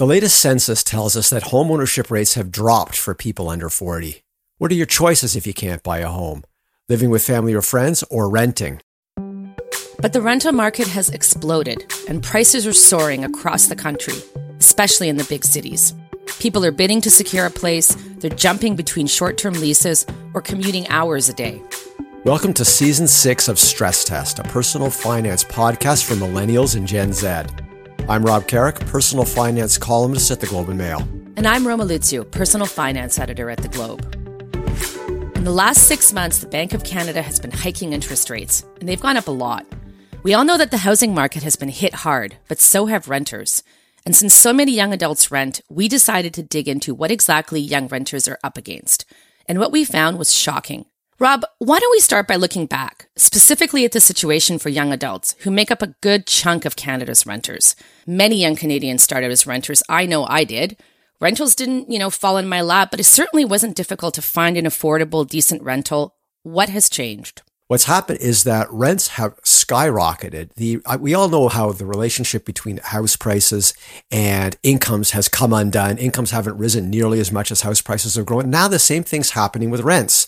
The latest census tells us that homeownership rates have dropped for people under 40. What are your choices if you can't buy a home? Living with family or friends or renting? But the rental market has exploded and prices are soaring across the country, especially in the big cities. People are bidding to secure a place, they're jumping between short term leases or commuting hours a day. Welcome to season six of Stress Test, a personal finance podcast for millennials and Gen Z. I'm Rob Carrick, personal finance columnist at the Globe and Mail. And I'm Roma Luciw, personal finance editor at the Globe. In the last six months, the Bank of Canada has been hiking interest rates, and they've gone up a lot. We all know that the housing market has been hit hard, but so have renters. And since so many young adults rent, we decided to dig into what exactly young renters are up against. And what we found was shocking. Rob, why don't we start by looking back, specifically at the situation for young adults who make up a good chunk of Canada's renters. Many young Canadians started as renters. I know I did. Rentals didn't, you know, fall in my lap, but it certainly wasn't difficult to find an affordable, decent rental. What has changed? What's happened is that rents have skyrocketed. The we all know how the relationship between house prices and incomes has come undone. Incomes haven't risen nearly as much as house prices have grown. Now the same thing's happening with rents,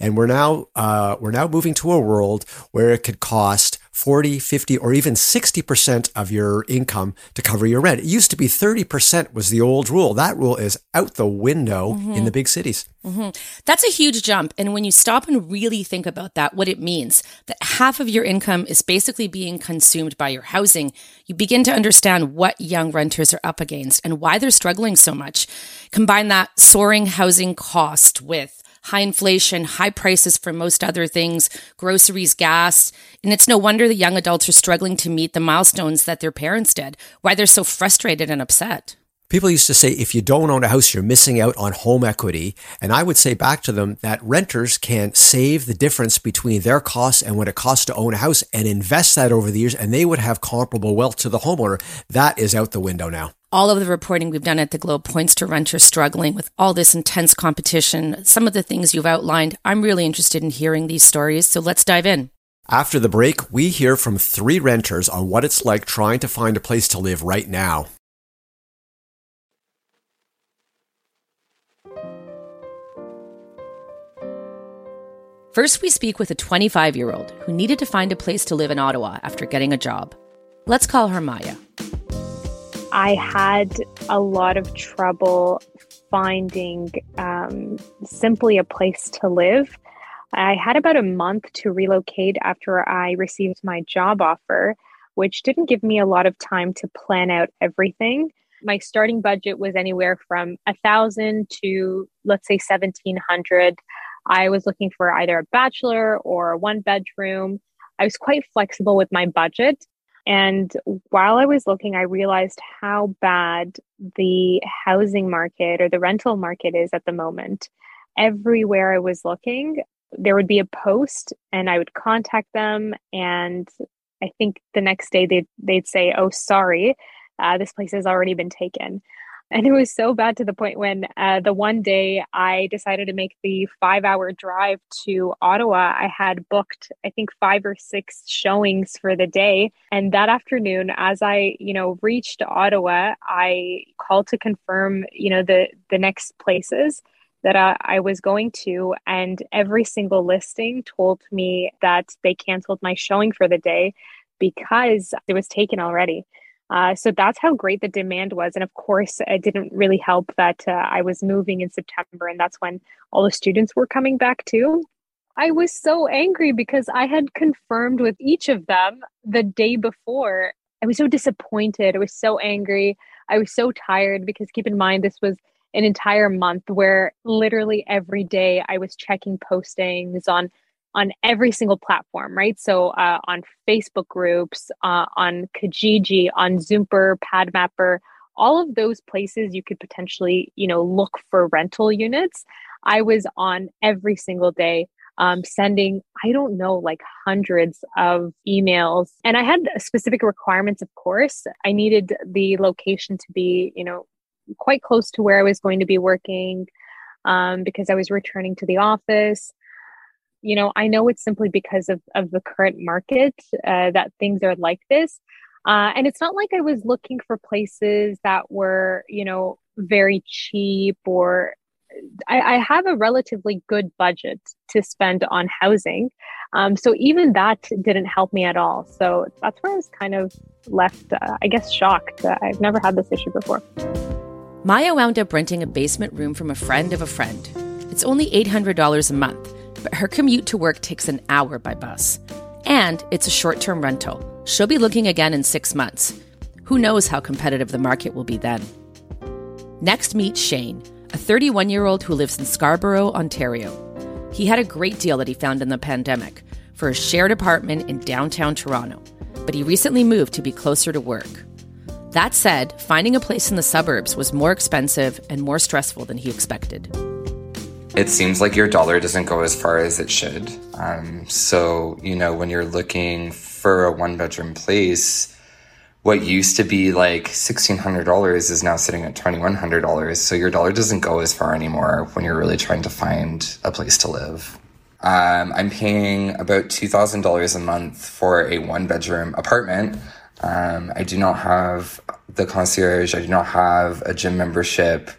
and we're now uh, we're now moving to a world where it could cost 40, 50, or even 60% of your income to cover your rent. It used to be 30% was the old rule. That rule is out the window mm-hmm. in the big cities. Mm-hmm. That's a huge jump. And when you stop and really think about that, what it means that half of your income is basically being consumed by your housing, you begin to understand what young renters are up against and why they're struggling so much. Combine that soaring housing cost with high inflation, high prices for most other things, groceries, gas. And it's no wonder the young adults are struggling to meet the milestones that their parents did, why they're so frustrated and upset. People used to say, if you don't own a house, you're missing out on home equity. And I would say back to them that renters can save the difference between their costs and what it costs to own a house and invest that over the years, and they would have comparable wealth to the homeowner. That is out the window now. All of the reporting we've done at the Globe points to renters struggling with all this intense competition. Some of the things you've outlined, I'm really interested in hearing these stories, so let's dive in. After the break, we hear from three renters on what it's like trying to find a place to live right now. First, we speak with a 25 year old who needed to find a place to live in Ottawa after getting a job. Let's call her Maya. I had a lot of trouble finding um, simply a place to live. I had about a month to relocate after I received my job offer, which didn't give me a lot of time to plan out everything. My starting budget was anywhere from a thousand to let's say seventeen hundred. I was looking for either a bachelor or a one bedroom. I was quite flexible with my budget. And while I was looking, I realized how bad the housing market or the rental market is at the moment. Everywhere I was looking, there would be a post and I would contact them. And I think the next day they'd, they'd say, Oh, sorry, uh, this place has already been taken. And it was so bad to the point when uh, the one day I decided to make the five hour drive to Ottawa, I had booked, I think, five or six showings for the day. And that afternoon, as I, you know, reached Ottawa, I called to confirm, you know, the, the next places that I, I was going to. And every single listing told me that they canceled my showing for the day because it was taken already. Uh, so that's how great the demand was. And of course, it didn't really help that uh, I was moving in September, and that's when all the students were coming back too. I was so angry because I had confirmed with each of them the day before. I was so disappointed. I was so angry. I was so tired because keep in mind, this was an entire month where literally every day I was checking postings on on every single platform, right? So uh, on Facebook groups, uh, on Kijiji, on Zumper, Padmapper, all of those places you could potentially, you know, look for rental units. I was on every single day, um, sending, I don't know, like hundreds of emails. And I had specific requirements, of course. I needed the location to be, you know, quite close to where I was going to be working um, because I was returning to the office you know, I know it's simply because of, of the current market uh, that things are like this. Uh, and it's not like I was looking for places that were, you know, very cheap or I, I have a relatively good budget to spend on housing. Um, so even that didn't help me at all. So that's where I was kind of left, uh, I guess, shocked. Uh, I've never had this issue before. Maya wound up renting a basement room from a friend of a friend. It's only $800 a month, but her commute to work takes an hour by bus. And it's a short term rental. She'll be looking again in six months. Who knows how competitive the market will be then? Next, meet Shane, a 31 year old who lives in Scarborough, Ontario. He had a great deal that he found in the pandemic for a shared apartment in downtown Toronto, but he recently moved to be closer to work. That said, finding a place in the suburbs was more expensive and more stressful than he expected. It seems like your dollar doesn't go as far as it should. Um, so, you know, when you're looking for a one bedroom place, what used to be like $1,600 is now sitting at $2,100. So your dollar doesn't go as far anymore when you're really trying to find a place to live. Um, I'm paying about $2,000 a month for a one bedroom apartment. Um, I do not have the concierge. I do not have a gym membership.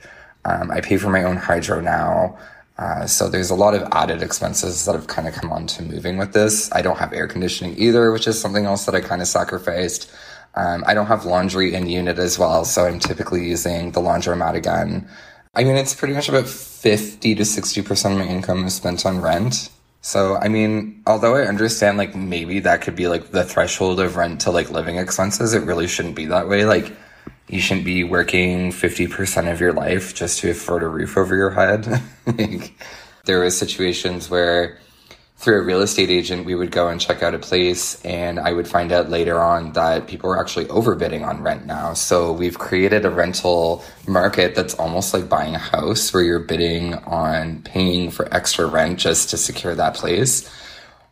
Um, I pay for my own hydro now. Uh, so there's a lot of added expenses that have kind of come on to moving with this. I don't have air conditioning either, which is something else that I kind of sacrificed. Um, I don't have laundry in unit as well, so I'm typically using the laundromat again. I mean, it's pretty much about 50 to 60% of my income is spent on rent. So, I mean, although I understand like maybe that could be like the threshold of rent to like living expenses, it really shouldn't be that way. Like, you shouldn't be working 50% of your life just to afford a roof over your head. like, there were situations where through a real estate agent, we would go and check out a place, and I would find out later on that people were actually overbidding on rent now. So we've created a rental market that's almost like buying a house where you're bidding on paying for extra rent just to secure that place,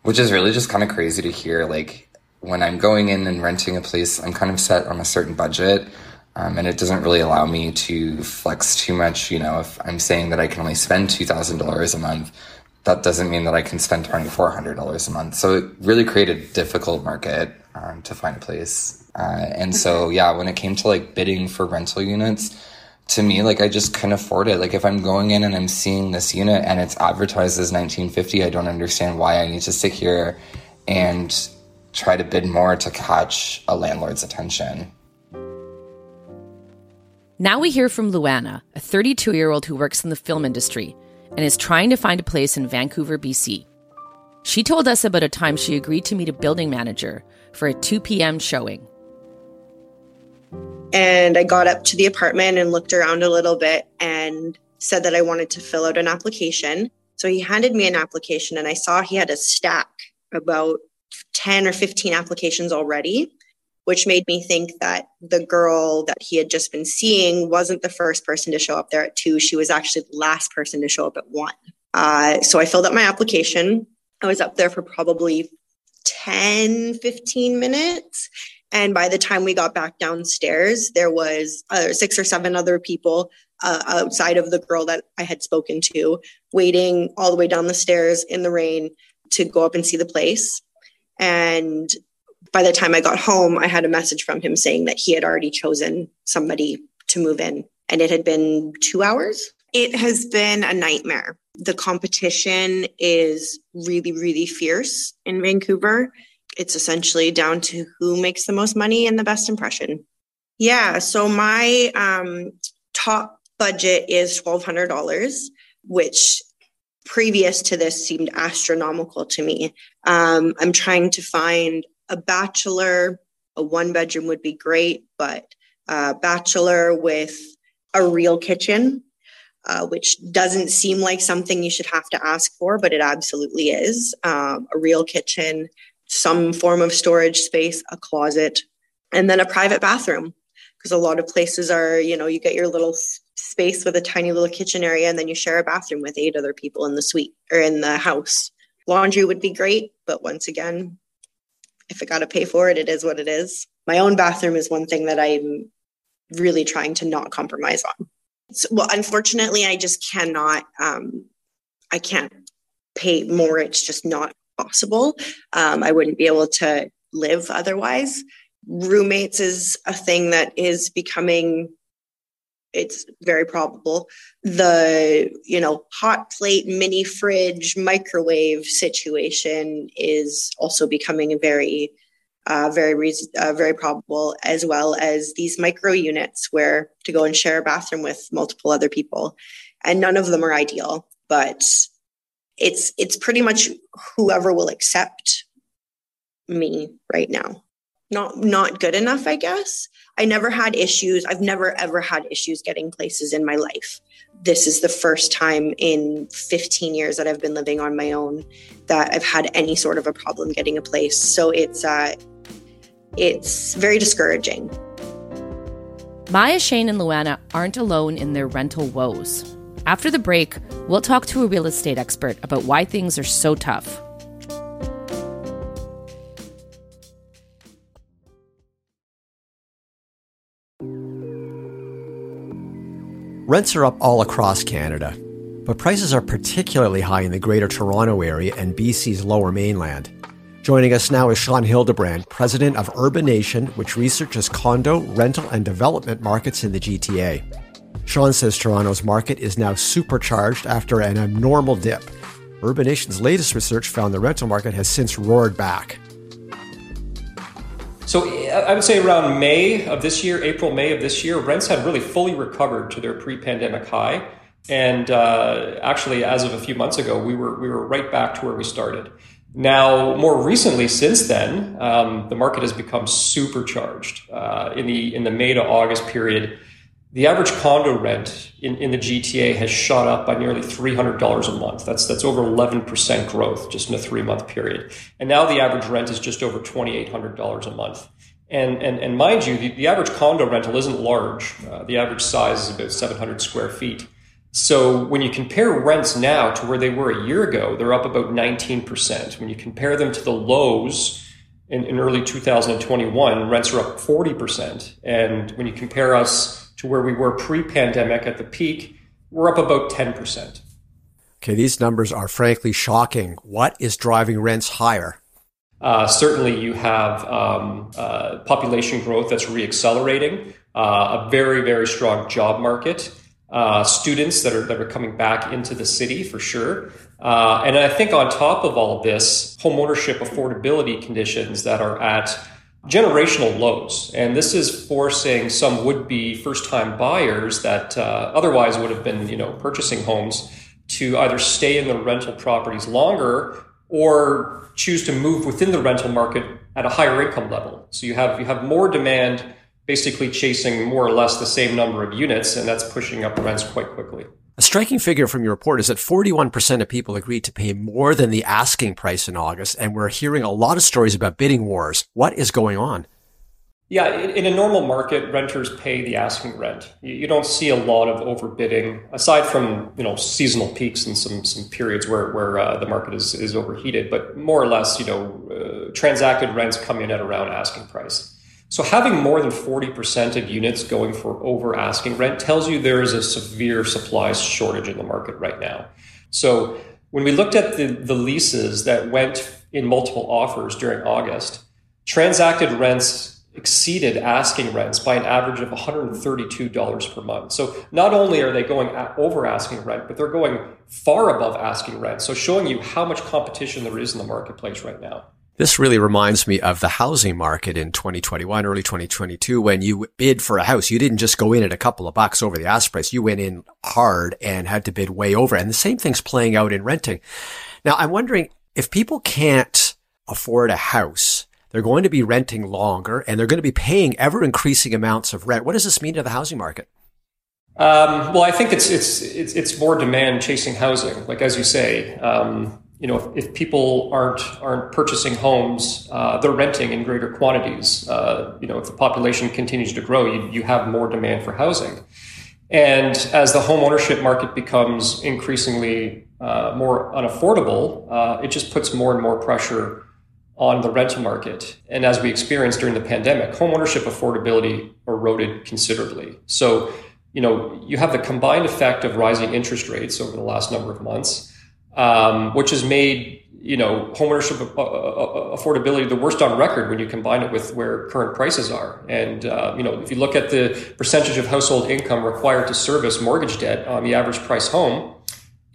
which is really just kind of crazy to hear. Like when I'm going in and renting a place, I'm kind of set on a certain budget. Um, and it doesn't really allow me to flex too much. You know, if I'm saying that I can only spend $2,000 a month, that doesn't mean that I can spend $2,400 a month. So it really created a difficult market um, to find a place. Uh, and so, yeah, when it came to like bidding for rental units, to me, like I just couldn't afford it. Like if I'm going in and I'm seeing this unit and it's advertised as 1950, I don't understand why I need to sit here and try to bid more to catch a landlord's attention. Now we hear from Luana, a 32 year old who works in the film industry and is trying to find a place in Vancouver, BC. She told us about a time she agreed to meet a building manager for a 2 p.m. showing. And I got up to the apartment and looked around a little bit and said that I wanted to fill out an application. So he handed me an application, and I saw he had a stack about 10 or 15 applications already which made me think that the girl that he had just been seeing wasn't the first person to show up there at two. She was actually the last person to show up at one. Uh, so I filled out my application. I was up there for probably 10, 15 minutes. And by the time we got back downstairs, there was uh, six or seven other people uh, outside of the girl that I had spoken to, waiting all the way down the stairs in the rain to go up and see the place. And by the time I got home, I had a message from him saying that he had already chosen somebody to move in, and it had been two hours. It has been a nightmare. The competition is really, really fierce in Vancouver. It's essentially down to who makes the most money and the best impression. Yeah, so my um, top budget is $1,200, which previous to this seemed astronomical to me. Um, I'm trying to find a bachelor, a one bedroom would be great, but a bachelor with a real kitchen, uh, which doesn't seem like something you should have to ask for, but it absolutely is. Um, a real kitchen, some form of storage space, a closet, and then a private bathroom. Because a lot of places are, you know, you get your little space with a tiny little kitchen area and then you share a bathroom with eight other people in the suite or in the house. Laundry would be great, but once again, if I got to pay for it, it is what it is. My own bathroom is one thing that I'm really trying to not compromise on. So, well, unfortunately, I just cannot. Um, I can't pay more. It's just not possible. Um, I wouldn't be able to live otherwise. roommates is a thing that is becoming it's very probable. The you know hot plate mini fridge microwave situation is also becoming very uh, very reason, uh, very probable as well as these micro units where to go and share a bathroom with multiple other people. And none of them are ideal but it's it's pretty much whoever will accept me right now not not good enough i guess. I never had issues. I've never ever had issues getting places in my life. This is the first time in 15 years that i've been living on my own that i've had any sort of a problem getting a place. So it's uh it's very discouraging. Maya shane and luana aren't alone in their rental woes. After the break we'll talk to a real estate expert about why things are so tough Rents are up all across Canada, but prices are particularly high in the Greater Toronto Area and BC's Lower Mainland. Joining us now is Shaun Hildebrand, president of Urbanation, which researches condo, rental, and development markets in the GTA. Shaun says Toronto's market is now supercharged after an abnormal dip. Urbanation's latest research found the rental market has since roared back. So I would say around May of this year, April, May of this year, rents had really fully recovered to their pre-pandemic high. And uh, actually, as of a few months ago, we were we were right back to where we started. Now, more recently, since then, um, the market has become supercharged. Uh, in the in the May to August period, the average condo rent in, in the GTA has shot up by nearly $300 a month. That's, that's over 11% growth just in a three month period. And now the average rent is just over $2,800 a month. And, and, and mind you, the, the average condo rental isn't large. Uh, the average size is about 700 square feet. So when you compare rents now to where they were a year ago, they're up about 19%. When you compare them to the lows in, in early 2021, rents are up 40%. And when you compare us to where we were pre pandemic at the peak, we're up about 10%. Okay, these numbers are frankly shocking. What is driving rents higher? Uh, certainly, you have um, uh, population growth that's reaccelerating, uh, a very, very strong job market, uh, students that are that are coming back into the city for sure, uh, and I think on top of all of this, homeownership affordability conditions that are at generational lows. And this is forcing some would be first time buyers that uh, otherwise would have been, you know, purchasing homes to either stay in the rental properties longer or choose to move within the rental market at a higher income level. So you have you have more demand basically chasing more or less the same number of units and that's pushing up rents quite quickly. A striking figure from your report is that 41% of people agreed to pay more than the asking price in August, and we're hearing a lot of stories about bidding wars. What is going on? Yeah, in a normal market, renters pay the asking rent. You don't see a lot of overbidding, aside from you know seasonal peaks and some some periods where where uh, the market is is overheated. But more or less, you know, uh, transacted rents come in at around asking price. So having more than 40% of units going for over asking rent tells you there is a severe supply shortage in the market right now. So when we looked at the, the leases that went in multiple offers during August, transacted rents exceeded asking rents by an average of $132 per month. So not only are they going over asking rent, but they're going far above asking rent. So showing you how much competition there is in the marketplace right now. This really reminds me of the housing market in 2021, early 2022, when you bid for a house. You didn't just go in at a couple of bucks over the ask price. You went in hard and had to bid way over. And the same thing's playing out in renting. Now, I'm wondering if people can't afford a house, they're going to be renting longer and they're going to be paying ever increasing amounts of rent. What does this mean to the housing market? Um, well, I think it's, it's, it's, it's more demand chasing housing. Like, as you say, um, you know, if, if, people aren't aren't purchasing homes, uh, they're renting in greater quantities. Uh, you know, if the population continues to grow, you, you have more demand for housing. And as the home ownership market becomes increasingly uh, more unaffordable, uh, it just puts more and more pressure on the rental market. And as we experienced during the pandemic, home ownership affordability eroded considerably. So, you know, you have the combined effect of rising interest rates over the last number of months um, which has made you know, homeownership uh, uh, affordability the worst on record when you combine it with where current prices are. And, uh, you know, if you look at the percentage of household income required to service mortgage debt on the average price home,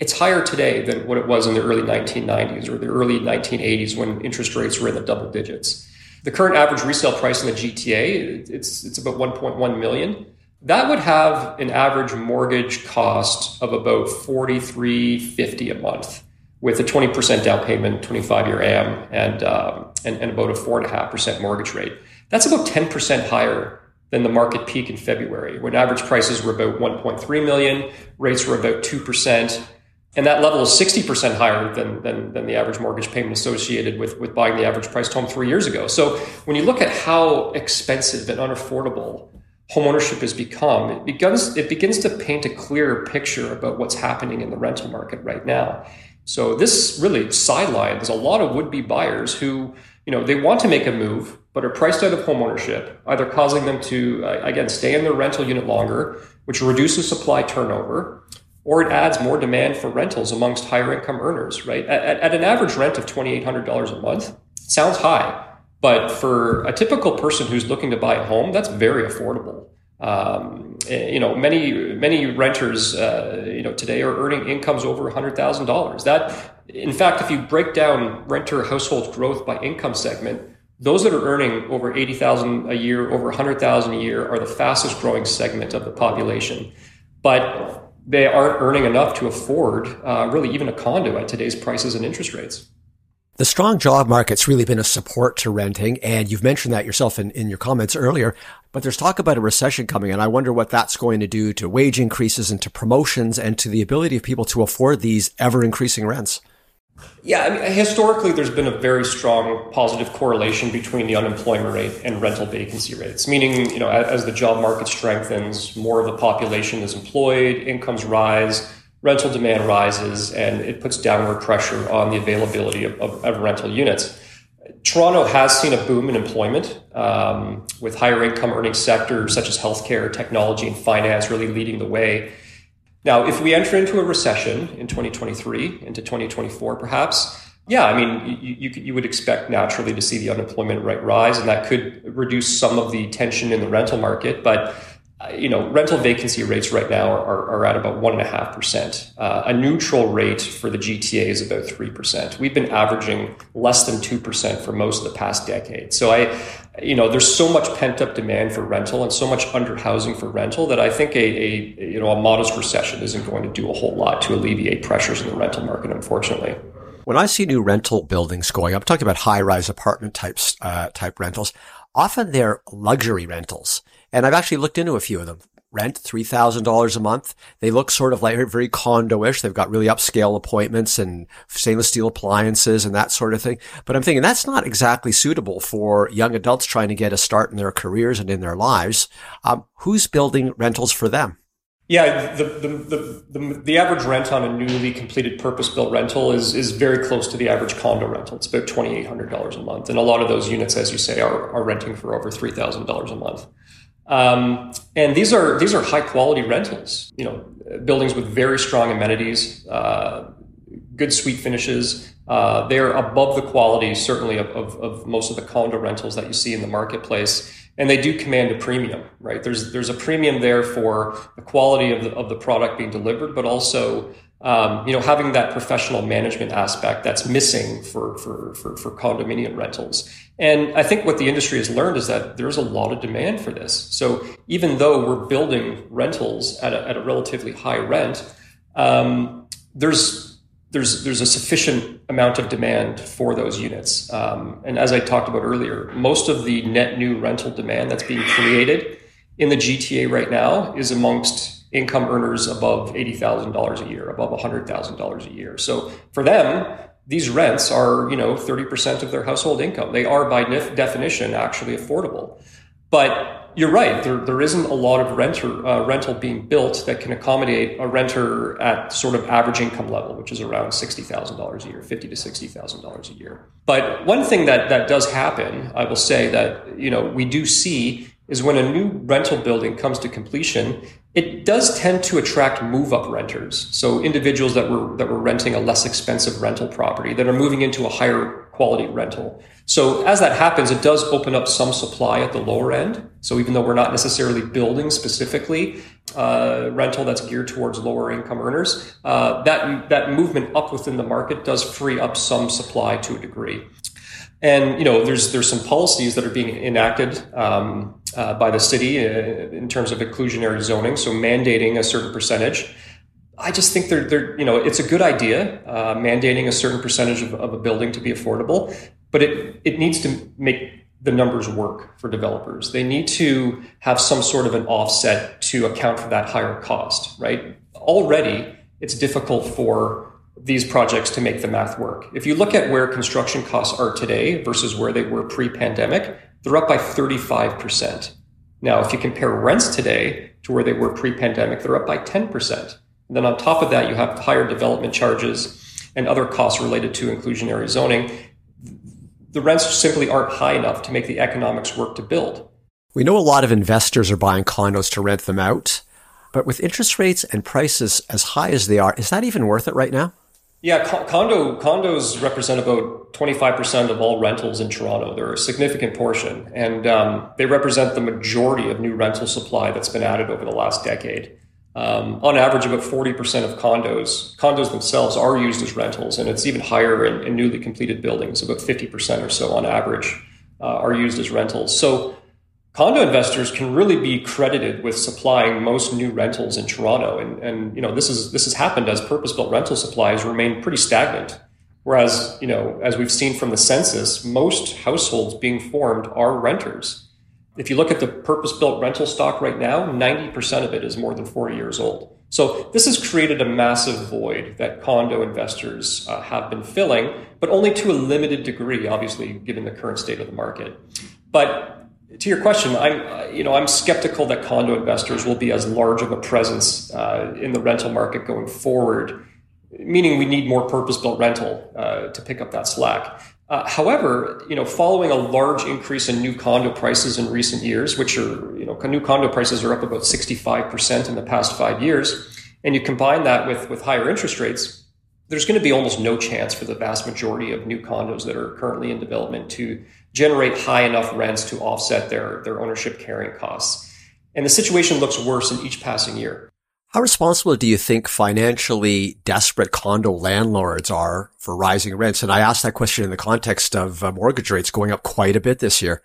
it's higher today than what it was in the early 1990s or the early 1980s when interest rates were in the double digits. The current average resale price in the GTA, it's, it's about 1.1 million. That would have an average mortgage cost of about 43.50 a month with a 20% down payment, 25 year AM, and, um, and, and about a 4.5% mortgage rate. That's about 10% higher than the market peak in February, when average prices were about 1.3 million, rates were about 2%. And that level is 60% higher than, than, than the average mortgage payment associated with, with buying the average priced home three years ago. So when you look at how expensive and unaffordable homeownership has become, it begins, it begins to paint a clearer picture about what's happening in the rental market right now. So this really sidelines a lot of would-be buyers who, you know, they want to make a move, but are priced out of homeownership, either causing them to, uh, again, stay in their rental unit longer, which reduces supply turnover, or it adds more demand for rentals amongst higher income earners, right? At, at an average rent of $2,800 a month, sounds high, but for a typical person who's looking to buy a home, that's very affordable. Um, eh, you know, many many renters, uh, you know, today are earning incomes over hundred thousand dollars. That, in fact, if you break down renter household growth by income segment, those that are earning over eighty thousand a year, over hundred thousand a year, are the fastest growing segment of the population. But they aren't earning enough to afford uh, really even a condo at today's prices and interest rates. The strong job market's really been a support to renting, and you've mentioned that yourself in, in your comments earlier. But there's talk about a recession coming, and I wonder what that's going to do to wage increases and to promotions and to the ability of people to afford these ever increasing rents. Yeah, I mean, historically, there's been a very strong positive correlation between the unemployment rate and rental vacancy rates. Meaning, you know, as, as the job market strengthens, more of the population is employed, incomes rise, rental demand rises and it puts downward pressure on the availability of, of, of rental units. Toronto has seen a boom in employment um, with higher income earning sectors such as healthcare, technology, and finance really leading the way. Now, if we enter into a recession in 2023, into 2024 perhaps, yeah, I mean, you, you, you, would expect naturally to see the unemployment rate rise, and that could reduce some of the tension in the rental market. But you know, rental vacancy rates right now are, are at about one and a half percent. Uh, a neutral rate for the GTA is about three percent. We've been averaging less than two percent for most of the past decade. So I, you know, there's so much pent up demand for rental and so much under housing for rental that I think a, a you know a modest recession isn't going to do a whole lot to alleviate pressures in the rental market. Unfortunately. When I see new rental buildings going, I'm talking about high rise apartment types, uh, type rentals. Often they're luxury rentals. And I've actually looked into a few of them. Rent $3,000 a month. They look sort of like very condo-ish. They've got really upscale appointments and stainless steel appliances and that sort of thing. But I'm thinking that's not exactly suitable for young adults trying to get a start in their careers and in their lives. Um, who's building rentals for them? Yeah, the, the, the, the, average rent on a newly completed purpose built rental is, is very close to the average condo rental. It's about $2,800 a month. And a lot of those units, as you say, are, are renting for over $3,000 a month. Um, and these are these are high quality rentals. You know, buildings with very strong amenities, uh, good suite finishes. Uh, they're above the quality, certainly, of, of, of, most of the condo rentals that you see in the marketplace, and they do command a premium. Right? There's there's a premium there for the quality of the of the product being delivered, but also um, you know, having that professional management aspect that's missing for, for, for, for, condominium rentals. And I think what the industry has learned is that there's a lot of demand for this. So even though we're building rentals at a, at a relatively high rent, um, there's, there's, there's a sufficient amount of demand for those units. Um, and as I talked about earlier, most of the net new rental demand that's being created in the GTA right now is amongst income earners above $80,000 a year, above $100,000 a year. So for them, these rents are, you know, 30% of their household income. They are by definition actually affordable. But you're right, there, there isn't a lot of renter, uh, rental being built that can accommodate a renter at sort of average income level, which is around $60,000 a year, $50 to $60,000 a year. But one thing that, that does happen, I will say that, you know, we do see is when a new rental building comes to completion, it does tend to attract move-up renters. So individuals that were that were renting a less expensive rental property that are moving into a higher quality rental. So as that happens, it does open up some supply at the lower end. So even though we're not necessarily building specifically uh, rental that's geared towards lower income earners, uh, that that movement up within the market does free up some supply to a degree. And you know, there's there's some policies that are being enacted um, uh, by the city uh, in terms of inclusionary zoning, so mandating a certain percentage. I just think they're, they're you know it's a good idea uh, mandating a certain percentage of, of a building to be affordable, but it it needs to make the numbers work for developers. They need to have some sort of an offset to account for that higher cost, right? Already, it's difficult for these projects to make the math work. If you look at where construction costs are today versus where they were pre pandemic, they're up by 35%. Now, if you compare rents today to where they were pre pandemic, they're up by 10%. And then on top of that, you have higher development charges and other costs related to inclusionary zoning. The rents simply aren't high enough to make the economics work to build. We know a lot of investors are buying condos to rent them out, but with interest rates and prices as high as they are, is that even worth it right now? Yeah, condo condos represent about 25% of all rentals in Toronto. They're a significant portion, and um, they represent the majority of new rental supply that's been added over the last decade. Um, on average, about 40% of condos, condos themselves are used as rentals, and it's even higher in, in newly completed buildings. About 50% or so on average uh, are used as rentals. So condo investors can really be credited with supplying most new rentals in Toronto. And, and you know, this is this has happened as purpose-built rental supplies remain pretty stagnant. Whereas, you know, as we've seen from the census, most households being formed are renters. If you look at the purpose-built rental stock right now, 90% of it is more than 40 years old. So this has created a massive void that condo investors uh, have been filling, but only to a limited degree, obviously, given the current state of the market. But to your question, I'm you know I'm skeptical that condo investors will be as large of a presence uh, in the rental market going forward. Meaning, we need more purpose-built rental uh, to pick up that slack. Uh, however, you know, following a large increase in new condo prices in recent years, which are you know new condo prices are up about 65 percent in the past five years, and you combine that with with higher interest rates, there's going to be almost no chance for the vast majority of new condos that are currently in development to generate high enough rents to offset their, their ownership carrying costs. And the situation looks worse in each passing year. How responsible do you think financially desperate condo landlords are for rising rents? And I asked that question in the context of uh, mortgage rates going up quite a bit this year.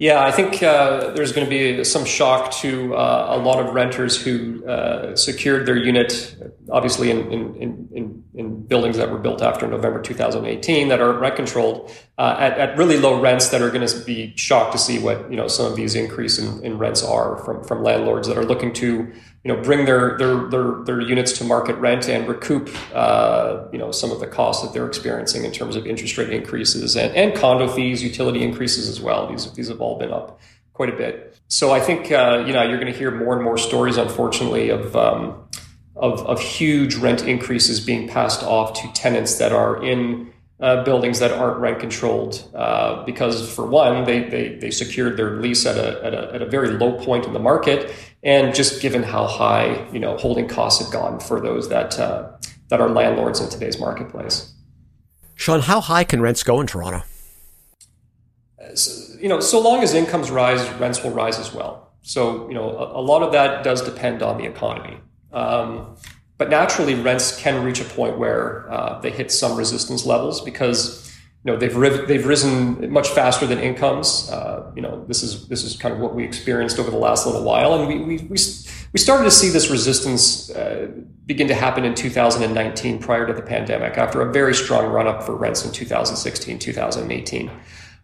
Yeah, I think uh, there's going to be some shock to uh, a lot of renters who uh, secured their unit, obviously in, in, in, in, buildings that were built after November 2018 that are rent controlled uh, at, at, really low rents that are going to be shocked to see what you know some of these increase in, in rents are from, from landlords that are looking to you know bring their their their, their units to market rent and recoup uh, you know some of the costs that they're experiencing in terms of interest rate increases and, and condo fees, utility increases as well. These these have all been up quite a bit. So I think uh, you know you're going to hear more and more stories, unfortunately, of um, of, of huge rent increases being passed off to tenants that are in uh, buildings that aren't rent controlled uh, because for one they, they, they secured their lease at a, at, a, at a very low point in the market and just given how high you know holding costs have gone for those that uh, that are landlords in today's marketplace. Shaun, how high can rents go in Toronto? So, you know, so long as incomes rise, rents will rise as well. So you know, a, a lot of that does depend on the economy. Um, but naturally, rents can reach a point where uh, they hit some resistance levels because you know they've they've risen much faster than incomes. Uh, you know this is this is kind of what we experienced over the last little while, and we we we, we started to see this resistance uh, begin to happen in 2019 prior to the pandemic after a very strong run up for rents in 2016 2018.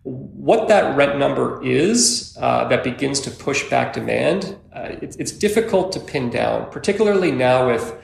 What that rent number is uh, that begins to push back demand, uh, it's, it's difficult to pin down, particularly now with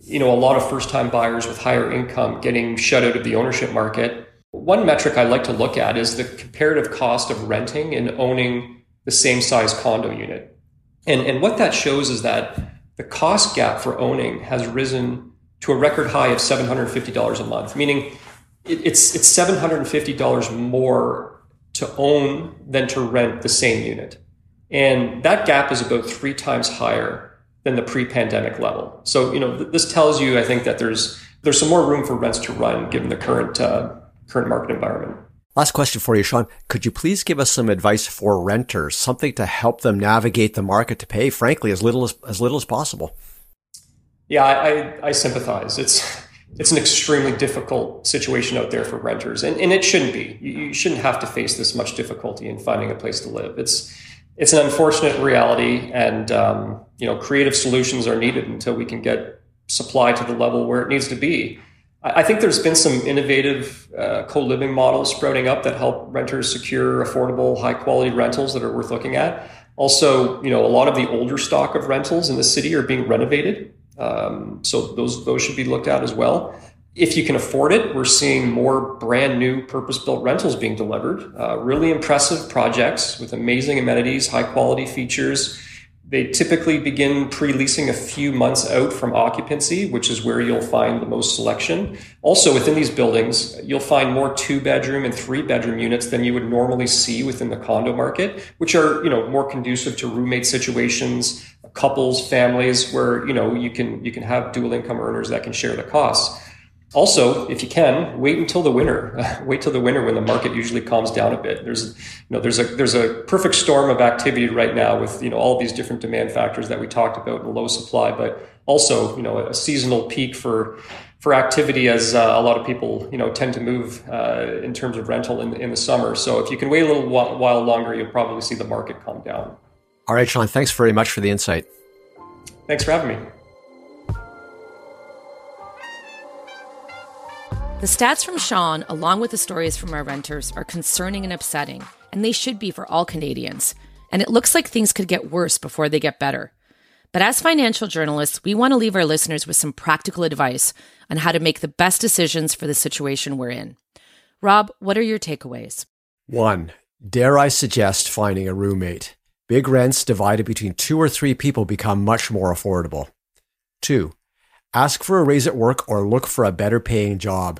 you know a lot of first time buyers with higher income getting shut out of the ownership market one metric I like to look at is the comparative cost of renting and owning the same size condo unit. And, and what that shows is that the cost gap for owning has risen to a record high of $750 a month, meaning it, it's, it's $750 more to own than to rent the same unit. And that gap is about three times higher than the pre-pandemic level. So, you know, th- this tells you, I think, that there's there's some more room for rents to run given the current uh, current market environment. Last question for you, Shaun. Could you please give us some advice for renters, something to help them navigate the market to pay, frankly, as little as, as little as possible? Yeah, I, I, I sympathize. It's it's an extremely difficult situation out there for renters, and, and it shouldn't be. You, you shouldn't have to face this much difficulty in finding a place to live. It's it's an unfortunate reality, and um, you know, creative solutions are needed until we can get supply to the level where it needs to be. I, I think there's been some innovative uh, co-living models sprouting up that help renters secure affordable, high-quality rentals that are worth looking at. Also, you know, a lot of the older stock of rentals in the city are being renovated um, so those those should be looked at as well. If you can afford it, we're seeing more brand new purpose built rentals being delivered. Uh, really impressive projects with amazing amenities, high quality features they typically begin pre-leasing a few months out from occupancy, which is where you'll find the most selection. Also, within these buildings, you'll find more two-bedroom and three-bedroom units than you would normally see within the condo market, which are, you know, more conducive to roommate situations, couples, families, where you know you can you can have dual income earners that can share the costs. Also, if you can, wait until the winter. wait till the winter when the market usually calms down a bit. There's, you know, there's a there's a perfect storm of activity right now with you know all these different demand factors that we talked about and low supply, but also you know a seasonal peak for for activity as uh, a lot of people you know tend to move uh, in terms of rental in, in the summer. So if you can wait a little while longer, you'll probably see the market calm down. All right, Shaun. Thanks very much for the insight. Thanks for having me. The stats from Shaun, along with the stories from our renters, are concerning and upsetting, and they should be for all Canadians. And it looks like things could get worse before they get better. But as financial journalists, we want to leave our listeners with some practical advice on how to make the best decisions for the situation we're in. Rob, what are your takeaways? One, dare I suggest finding a roommate? Big rents divided between two or three people become much more affordable. Two, ask for a raise at work or look for a better paying job.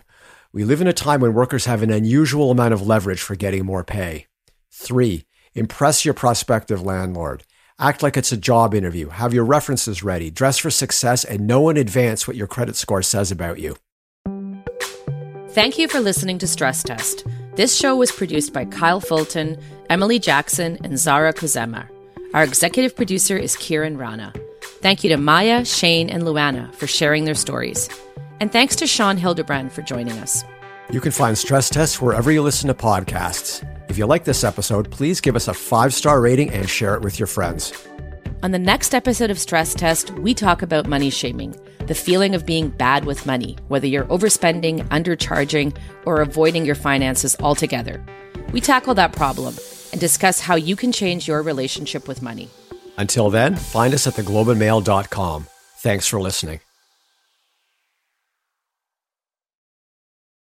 We live in a time when workers have an unusual amount of leverage for getting more pay. Three, impress your prospective landlord. Act like it's a job interview. Have your references ready. Dress for success and know in advance what your credit score says about you. Thank you for listening to Stress Test. This show was produced by Kyle Fulton, Emily Jackson, and Zara Kozema. Our executive producer is Kiran Rana. Thank you to Maya, Shane, and Luana for sharing their stories. And thanks to Shaun Hildebrand for joining us. You can find Stress Tests wherever you listen to podcasts. If you like this episode, please give us a five star rating and share it with your friends. On the next episode of Stress Test, we talk about money shaming, the feeling of being bad with money, whether you're overspending, undercharging, or avoiding your finances altogether. We tackle that problem and discuss how you can change your relationship with money. Until then, find us at theglobeandmail.com. Thanks for listening.